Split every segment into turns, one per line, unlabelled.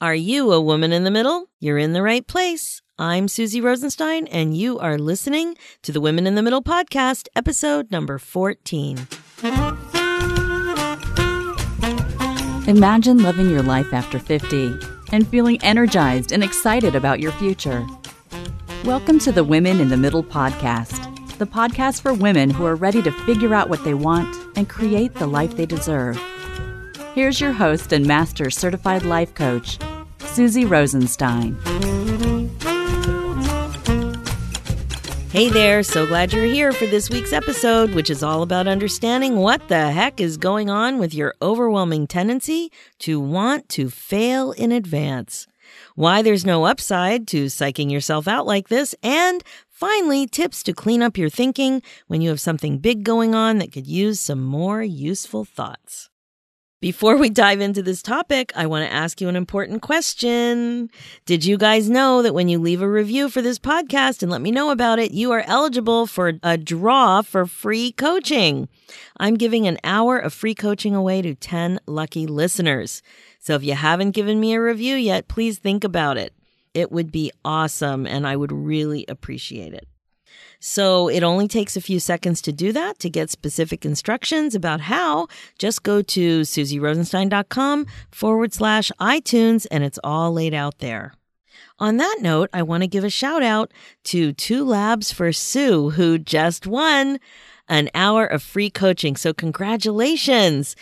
Are you a woman in the middle? You're in the right place. I'm Suzy Rosenstein, and you are listening to the Women in the Middle podcast, episode number 14.
Imagine living your life after 50 and feeling energized and excited about your future. Welcome to the Women in the Middle podcast, the podcast for women who are ready to figure out what they want and create the life they deserve. Here's your host and master certified life coach, Suzy Rosenstein.
Hey there, so glad you're here for this week's episode, which is all about understanding what the heck is going on with your overwhelming tendency to want to fail in advance. Why there's no upside to psyching yourself out like this, and finally, tips to clean up your thinking when you have something big going on that could use some more useful thoughts. Before we dive into this topic, I want to ask you an important question. Did you guys know that when you leave a review for this podcast and let me know about it, you are eligible for a draw for free coaching? I'm giving an hour of free coaching away to 10 lucky listeners. So if you haven't given me a review yet, please think about it. It would be awesome and I would really appreciate it. So it only takes a few seconds to do that. To get specific instructions about how, just go to suzyrosenstein.com forward slash iTunes and it's all laid out there. On that note, I want to give a shout out to Two Labs for Sue, who just won an hour of free coaching. So, congratulations.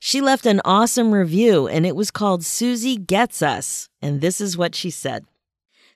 She left an awesome review and it was called Suzy Gets Us. And this is what she said.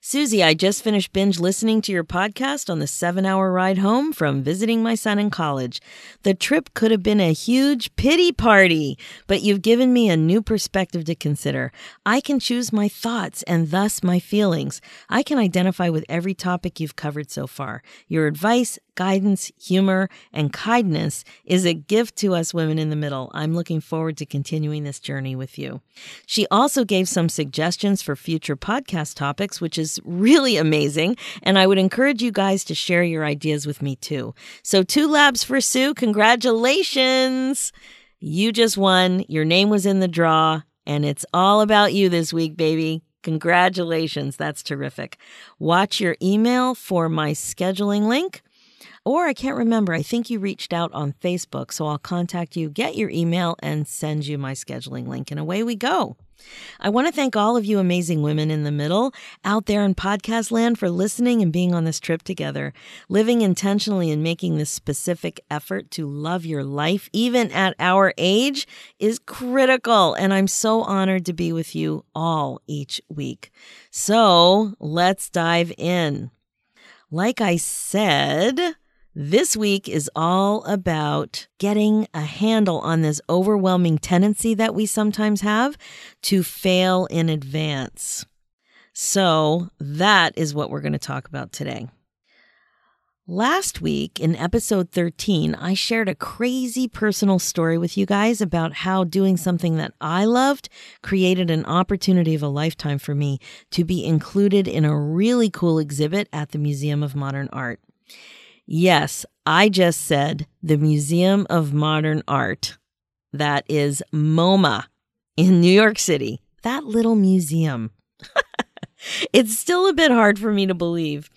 Suzy, I just finished binge listening to your podcast on the seven hour ride home from visiting my son in college. The trip could have been a huge pity party, but you've given me a new perspective to consider. I can choose my thoughts and thus my feelings. I can identify with every topic you've covered so far. Your advice, guidance, humor, and kindness is a gift to us women in the middle. I'm looking forward to continuing this journey with you. She also gave some suggestions for future podcast topics, which is really amazing. And I would encourage you guys to share your ideas with me too. So, two labs for Sue. Congratulations. You just won. Your name was in the draw, and it's all about you this week, baby. Congratulations. That's terrific. Watch your email for my scheduling link or I can't remember. I think you reached out on Facebook. So I'll contact you, get your email, and send you my scheduling link. And away we go. I want to thank all of you amazing women in the middle out there in podcast land for listening and being on this trip together. Living intentionally and making this specific effort to love your life, even at our age, is critical. And I'm so honored to be with you all each week. So let's dive in. Like I said, this week is all about getting a handle on this overwhelming tendency that we sometimes have to fail in advance. So, that is what we're going to talk about today. Last week in episode 13, I shared a crazy personal story with you guys about how doing something that I loved created an opportunity of a lifetime for me to be included in a really cool exhibit at the Museum of Modern Art. Yes, I just said the Museum of Modern Art. That is MoMA in New York City. That little museum. it's still a bit hard for me to believe.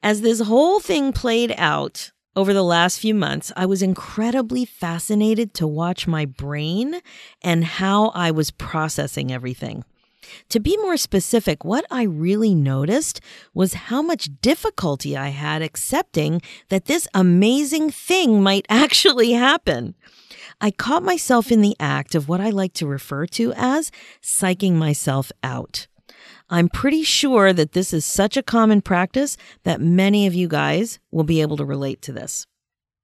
As this whole thing played out over the last few months, I was incredibly fascinated to watch my brain and how I was processing everything. To be more specific, what I really noticed was how much difficulty I had accepting that this amazing thing might actually happen. I caught myself in the act of what I like to refer to as psyching myself out. I'm pretty sure that this is such a common practice that many of you guys will be able to relate to this.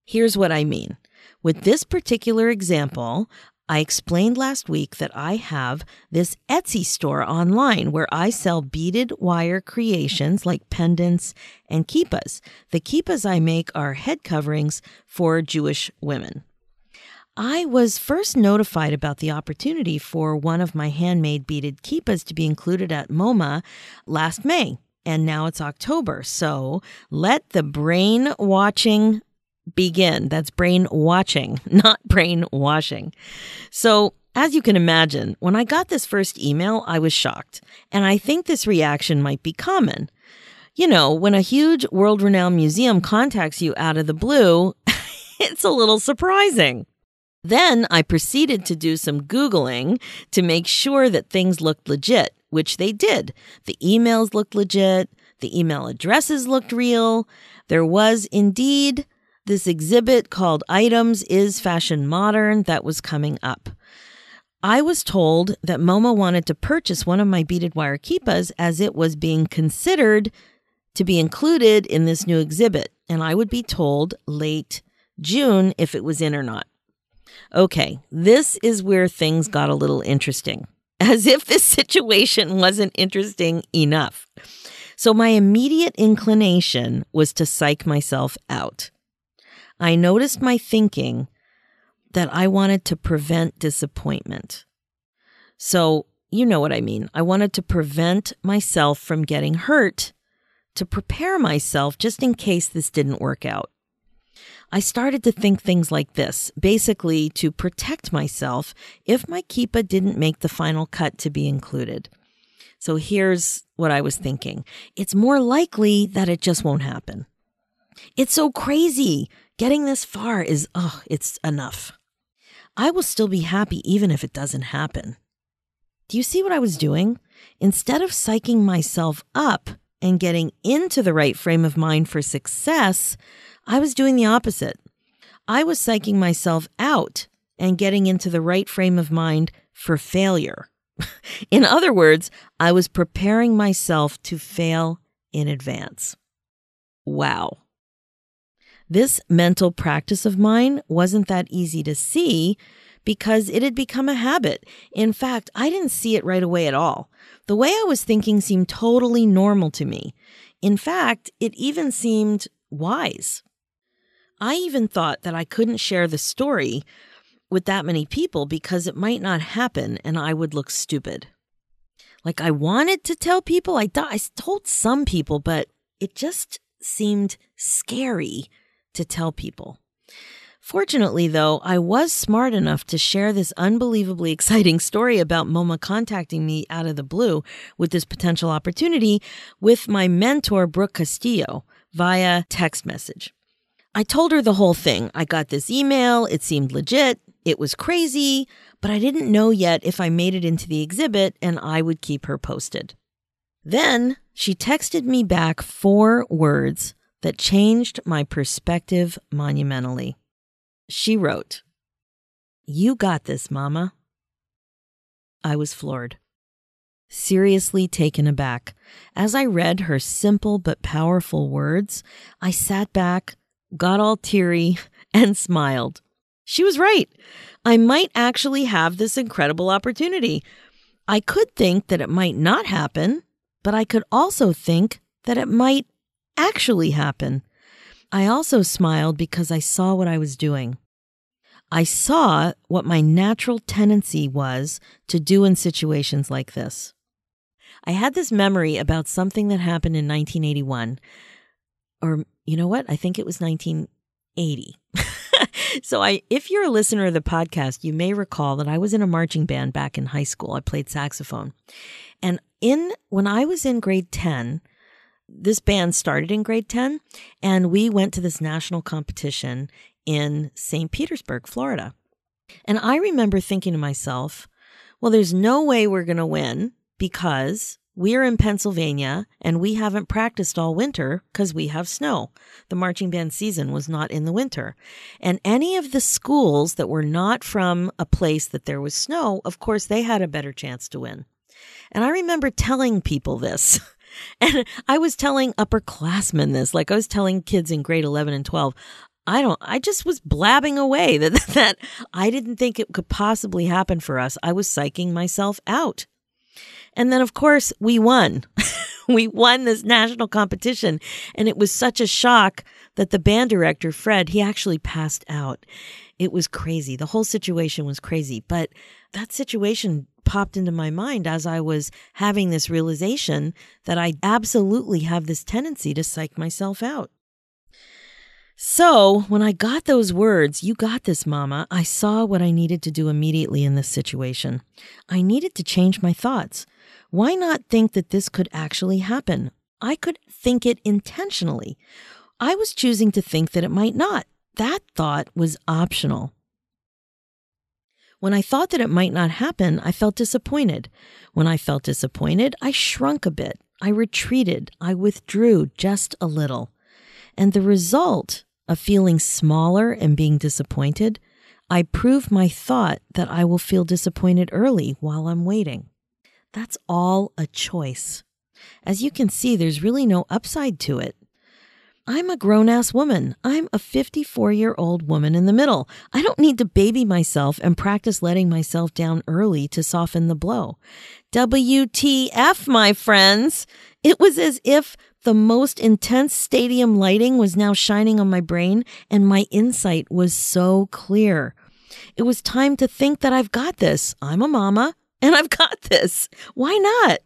Here's what I mean. With this particular example, I explained last week that I have this Etsy store online where I sell beaded wire creations like pendants and kippas. The kippas I make are head coverings for Jewish women. I was first notified about the opportunity for one of my handmade beaded kippas to be included at MoMA last May. And now it's October. So let the brain watching begin. That's brain watching, not brain washing. So As you can imagine, when I got this first email, I was shocked, and I think this reaction might be common. You know, when a huge world renowned museum contacts you out of the blue, it's a little surprising. Then I proceeded to do some Googling to make sure that things looked legit, which they did. The emails looked legit, the email addresses looked real. There was indeed this exhibit called Items is Fashion Modern that was coming up. I was told that MoMA wanted to purchase one of my beaded wire kippas as it was being considered to be included in this new exhibit, and I would be told late June if it was in or not. Okay, this is where things got a little interesting, as if this situation wasn't interesting enough. So, my immediate inclination was to psych myself out. I noticed my thinking that I wanted to prevent disappointment. So, you know what I mean. I wanted to prevent myself from getting hurt, to prepare myself just in case this didn't work out. I started to think things like this, basically to protect myself if my kippa didn't make the final cut to be included. So here's what I was thinking. It's more likely that it just won't happen. It's so crazy. Getting this far is, oh, it's enough. I will still be happy even if it doesn't happen. Do you see what I was doing? Instead of psyching myself up and getting into the right frame of mind for success, I was doing the opposite. I was psyching myself out and getting into the right frame of mind for failure. in other words, I was preparing myself to fail in advance. Wow. This mental practice of mine wasn't that easy to see because it had become a habit. In fact, I didn't see it right away at all. The way I was thinking seemed totally normal to me. In fact, it even seemed wise. I even thought that I couldn't share the story with that many people because it might not happen and I would look stupid. Like I wanted to tell people, I, I told some people, but it just seemed scary to tell people. Fortunately, though, I was smart enough to share this unbelievably exciting story about MoMA contacting me out of the blue with this potential opportunity with my mentor, Brooke Castillo, via text message. I told her the whole thing. I got this email, it seemed legit, it was crazy, but I didn't know yet if I made it into the exhibit and I would keep her posted. Then she texted me back four words that changed my perspective monumentally. She wrote, You got this, Mama. I was floored, seriously taken aback. As I read her simple but powerful words, I sat back, got all teary, and smiled. She was right. I might actually have this incredible opportunity. I could think that it might not happen, but I could also think that it might actually happen. I also smiled because I saw what I was doing. I saw what my natural tendency was to do in situations like this. I had this memory about something that happened in 1981. Or, you know what? I think it was 1980. so I if you're a listener of the podcast, you may recall that I was in a marching band back in high school. I played saxophone. And in when I was in grade 10, this band started in grade 10 and we went to this national competition in St. Petersburg, Florida. And I remember thinking to myself, well, there's no way we're going to win because we're in Pennsylvania and we haven't practiced all winter because we have snow. The marching band season was not in the winter. And any of the schools that were not from a place that there was snow, of course, they had a better chance to win. And I remember telling people this. And I was telling upperclassmen this, like I was telling kids in grade 11 and 12. I don't, I just was blabbing away that, that I didn't think it could possibly happen for us. I was psyching myself out. And then, of course, we won. we won this national competition. And it was such a shock that the band director, Fred, he actually passed out. It was crazy. The whole situation was crazy. But that situation popped into my mind as I was having this realization that I absolutely have this tendency to psych myself out. So, when I got those words, you got this, mama, I saw what I needed to do immediately in this situation. I needed to change my thoughts. Why not think that this could actually happen? I could think it intentionally. I was choosing to think that it might not. That thought was optional. When I thought that it might not happen, I felt disappointed. When I felt disappointed, I shrunk a bit. I retreated. I withdrew just a little. And the result of feeling smaller and being disappointed, I prove my thought that I will feel disappointed early while I'm waiting. That's all a choice. As you can see, there's really no upside to it. I'm a grown ass woman. I'm a 54 year old woman in the middle. I don't need to baby myself and practice letting myself down early to soften the blow. WTF, my friends. It was as if the most intense stadium lighting was now shining on my brain, and my insight was so clear. It was time to think that I've got this. I'm a mama and I've got this. Why not?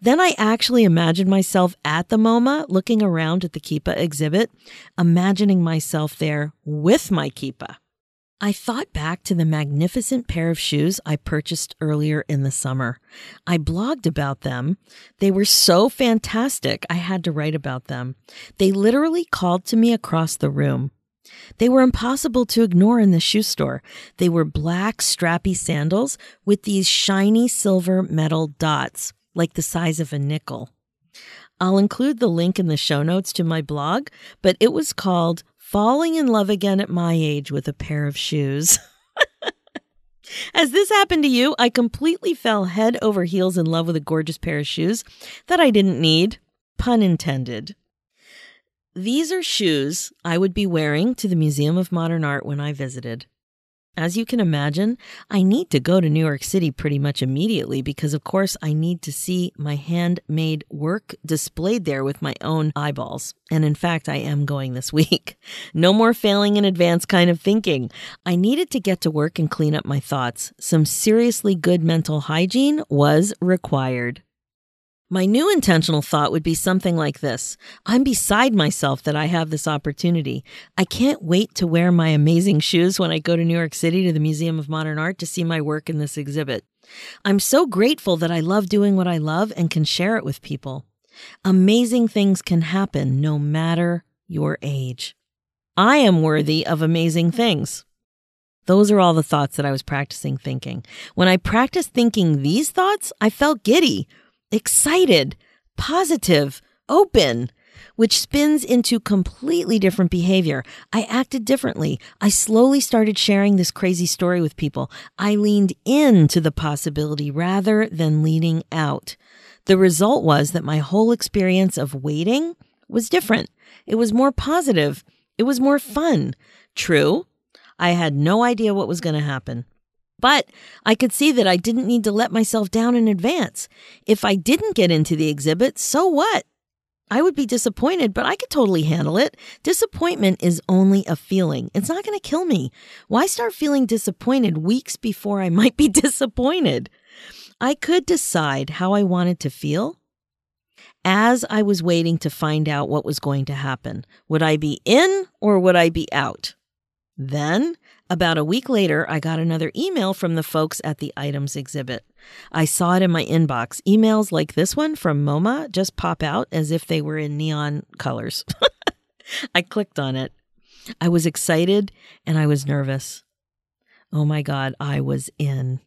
Then I actually imagined myself at the MoMA looking around at the kippa exhibit, imagining myself there with my kippa. I thought back to the magnificent pair of shoes I purchased earlier in the summer. I blogged about them. They were so fantastic, I had to write about them. They literally called to me across the room. They were impossible to ignore in the shoe store. They were black, strappy sandals with these shiny silver metal dots, like the size of a nickel. I'll include the link in the show notes to my blog, but it was called falling in love again at my age with a pair of shoes. As this happened to you, I completely fell head over heels in love with a gorgeous pair of shoes that I didn't need. Pun intended. These are shoes I would be wearing to the Museum of Modern Art when I visited. As you can imagine, I need to go to New York City pretty much immediately because, of course, I need to see my handmade work displayed there with my own eyeballs. And in fact, I am going this week. No more failing in advance kind of thinking. I needed to get to work and clean up my thoughts. Some seriously good mental hygiene was required. My new intentional thought would be something like this I'm beside myself that I have this opportunity. I can't wait to wear my amazing shoes when I go to New York City to the Museum of Modern Art to see my work in this exhibit. I'm so grateful that I love doing what I love and can share it with people. Amazing things can happen no matter your age. I am worthy of amazing things. Those are all the thoughts that I was practicing thinking. When I practiced thinking these thoughts, I felt giddy excited, positive, open, which spins into completely different behavior. I acted differently. I slowly started sharing this crazy story with people. I leaned into the possibility rather than leaning out. The result was that my whole experience of waiting was different. It was more positive. It was more fun. True, I had no idea what was going to happen. But I could see that I didn't need to let myself down in advance. If I didn't get into the exhibit, so what? I would be disappointed, but I could totally handle it. Disappointment is only a feeling. It's not going to kill me. Why start feeling disappointed weeks before I might be disappointed? I could decide how I wanted to feel as I was waiting to find out what was going to happen. Would I be in or would I be out? Then about a week later, I got another email from the folks at the items exhibit. I saw it in my inbox. Emails like this one from MoMA just pop out as if they were in neon colors. I clicked on it. I was excited and I was nervous. Oh my God, I was in.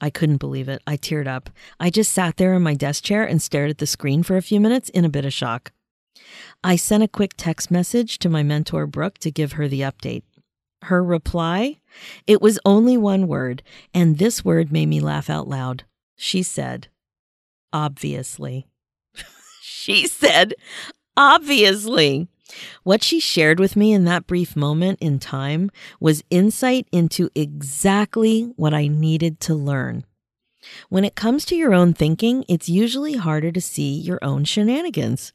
I couldn't believe it. I teared up. I just sat there in my desk chair and stared at the screen for a few minutes in a bit of shock. I sent a quick text message to my mentor, Brooke, to give her the update her reply? It was only one word, and this word made me laugh out loud. She said, obviously. she said, obviously. What she shared with me in that brief moment in time was insight into exactly what I needed to learn. When it comes to your own thinking, it's usually harder to see your own shenanigans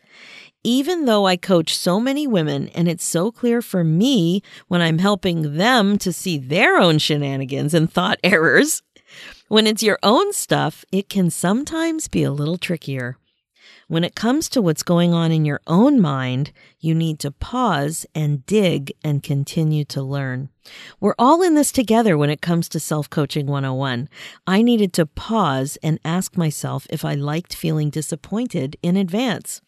even though I coach so many women and it's so clear for me when I'm helping them to see their own shenanigans and thought errors, when it's your own stuff, it can sometimes be a little trickier. When it comes to what's going on in your own mind, you need to pause and dig and continue to learn. We're all in this together when it comes to self coaching 101. I needed to pause and ask myself if I liked feeling disappointed in advance.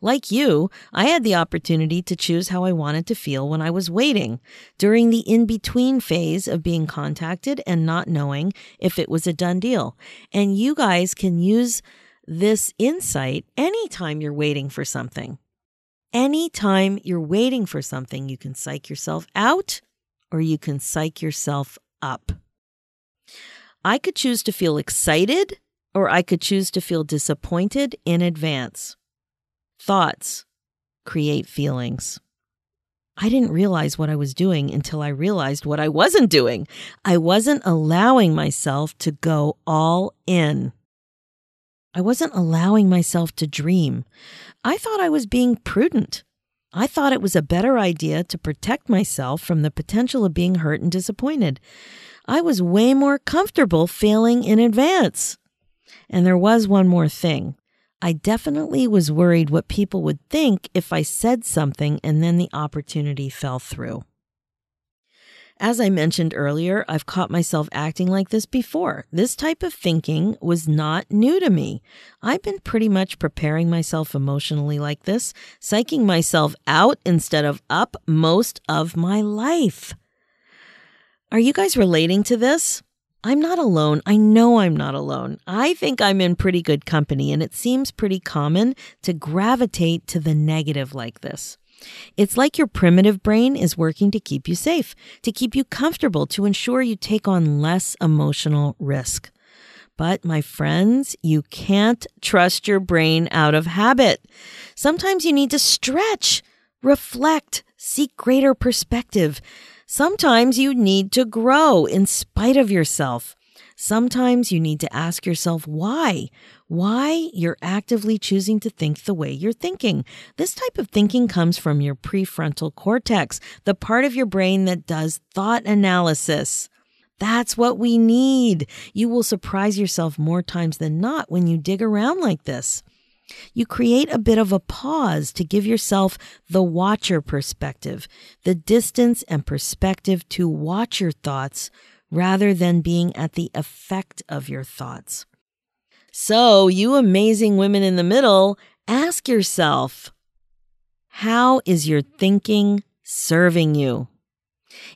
Like you, I had the opportunity to choose how I wanted to feel when I was waiting, during the in between phase of being contacted and not knowing if it was a done deal. And you guys can use this insight anytime you're waiting for something. Anytime you're waiting for something, you can psych yourself out or you can psych yourself up. I could choose to feel excited or I could choose to feel disappointed in advance. Thoughts create feelings. I didn't realize what I was doing until I realized what I wasn't doing. I wasn't allowing myself to go all in. I wasn't allowing myself to dream. I thought I was being prudent. I thought it was a better idea to protect myself from the potential of being hurt and disappointed. I was way more comfortable failing in advance. And there was one more thing. I definitely was worried what people would think if I said something and then the opportunity fell through. As I mentioned earlier, I've caught myself acting like this before. This type of thinking was not new to me. I've been pretty much preparing myself emotionally like this, psyching myself out instead of up most of my life. Are you guys relating to this? I'm not alone. I know I'm not alone. I think I'm in pretty good company, and it seems pretty common to gravitate to the negative like this. It's like your primitive brain is working to keep you safe, to keep you comfortable, to ensure you take on less emotional risk. But my friends, you can't trust your brain out of habit. Sometimes you need to stretch, reflect, seek greater perspective. Sometimes you need to grow in spite of yourself. Sometimes you need to ask yourself why why you're actively choosing to think the way you're thinking. This type of thinking comes from your prefrontal cortex, the part of your brain that does thought analysis. That's what we need. You will surprise yourself more times than not when you dig around like this. You create a bit of a pause to give yourself the watcher perspective, the distance and perspective to watch your thoughts rather than being at the effect of your thoughts. So, you amazing women in the middle, ask yourself how is your thinking serving you?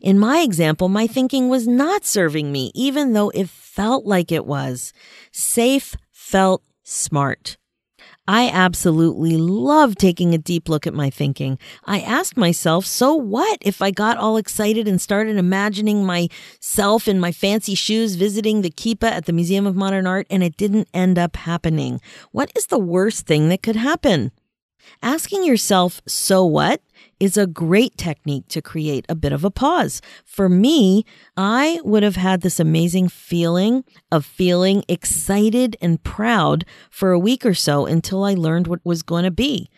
In my example, my thinking was not serving me, even though it felt like it was. Safe felt smart. I absolutely love taking a deep look at my thinking. I asked myself, so what if I got all excited and started imagining myself in my fancy shoes visiting the kippa at the Museum of Modern Art and it didn't end up happening? What is the worst thing that could happen? Asking yourself, so what? is a great technique to create a bit of a pause. For me, I would have had this amazing feeling of feeling excited and proud for a week or so until I learned what was going to be.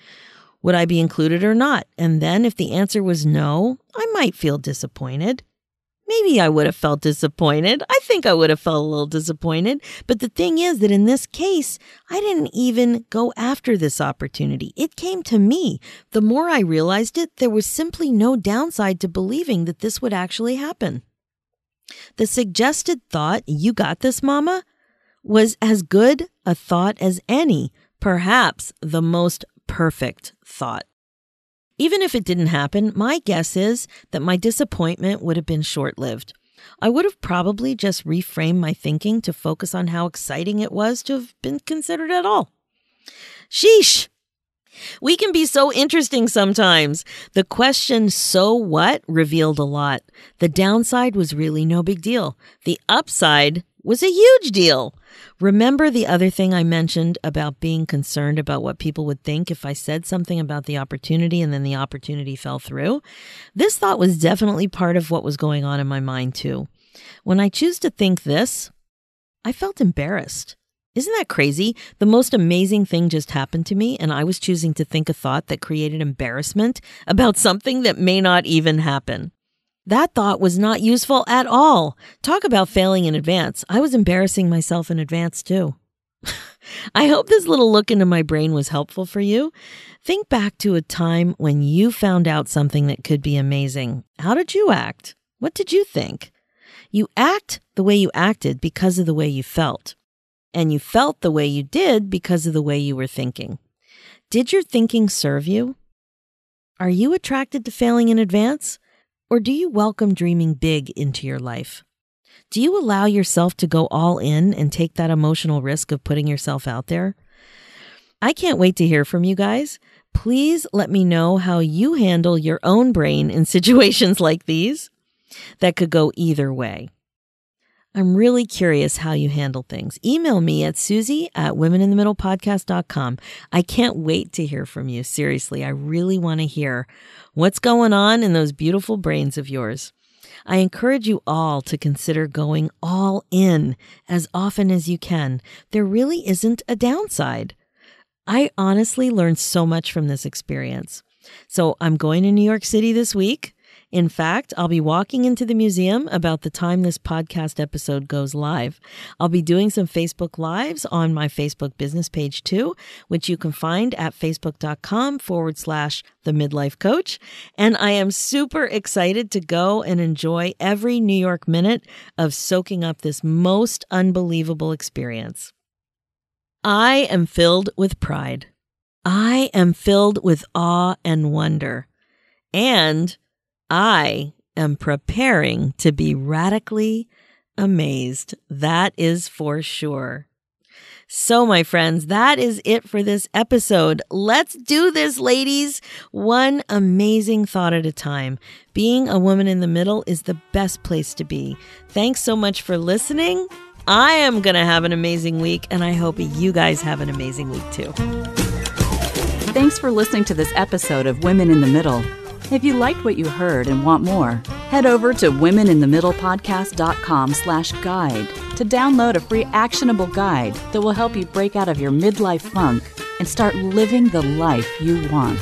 Would I be included or not? And then if the answer was no, I might feel disappointed. Maybe I would have felt disappointed. I think I would have felt a little disappointed. But the thing is that in this case, I didn't even go after this opportunity. It came to me. The more I realized it, there was simply no downside to believing that this would actually happen. The suggested thought, you got this, mama, was as good a thought as any, perhaps the most perfect thought. Even if it didn't happen, my guess is that my disappointment would have been short lived. I would have probably just reframed my thinking to focus on how exciting it was to have been considered at all. Sheesh! We can be so interesting sometimes. The question, so what, revealed a lot. The downside was really no big deal. The upside was a huge deal. Remember the other thing I mentioned about being concerned about what people would think if I said something about the opportunity and then the opportunity fell through? This thought was definitely part of what was going on in my mind, too. When I choose to think this, I felt embarrassed. Isn't that crazy? The most amazing thing just happened to me, and I was choosing to think a thought that created embarrassment about something that may not even happen. That thought was not useful at all. Talk about failing in advance. I was embarrassing myself in advance too. I hope this little look into my brain was helpful for you. Think back to a time when you found out something that could be amazing. How did you act? What did you think? You act the way you acted because of the way you felt. And you felt the way you did because of the way you were thinking. Did your thinking serve you? Are you attracted to failing in advance? Or do you welcome dreaming big into your life? Do you allow yourself to go all in and take that emotional risk of putting yourself out there? I can't wait to hear from you guys. Please let me know how you handle your own brain in situations like these that could go either way. I'm really curious how you handle things. Email me at Suzy at womeninthemiddlepodcast.com. I can't wait to hear from you. Seriously, I really want to hear what's going on in those beautiful brains of yours. I encourage you all to consider going all in as often as you can. There really isn't a downside. I honestly learned so much from this experience. So I'm going to New York City this week. In fact, I'll be walking into the museum about the time this podcast episode goes live. I'll be doing some Facebook Lives on my Facebook business page too, which you can find at facebook.com forward slash the midlife coach. And I am super excited to go and enjoy every New York minute of soaking up this most unbelievable experience. I am filled with pride. I am filled with awe and wonder. And I am preparing to be radically amazed. That is for sure. So, my friends, that is it for this episode. Let's do this, ladies. One amazing thought at a time. Being a woman in the middle is the best place to be. Thanks so much for listening. I am going to have an amazing week, and I hope you guys have an amazing week too.
Thanks for listening to this episode of Women in the Middle. If you liked what you heard and want more, head over to womeninthemiddlepodcast.com slash guide to download a free actionable guide that will help you break out of your midlife funk and start living the life you want.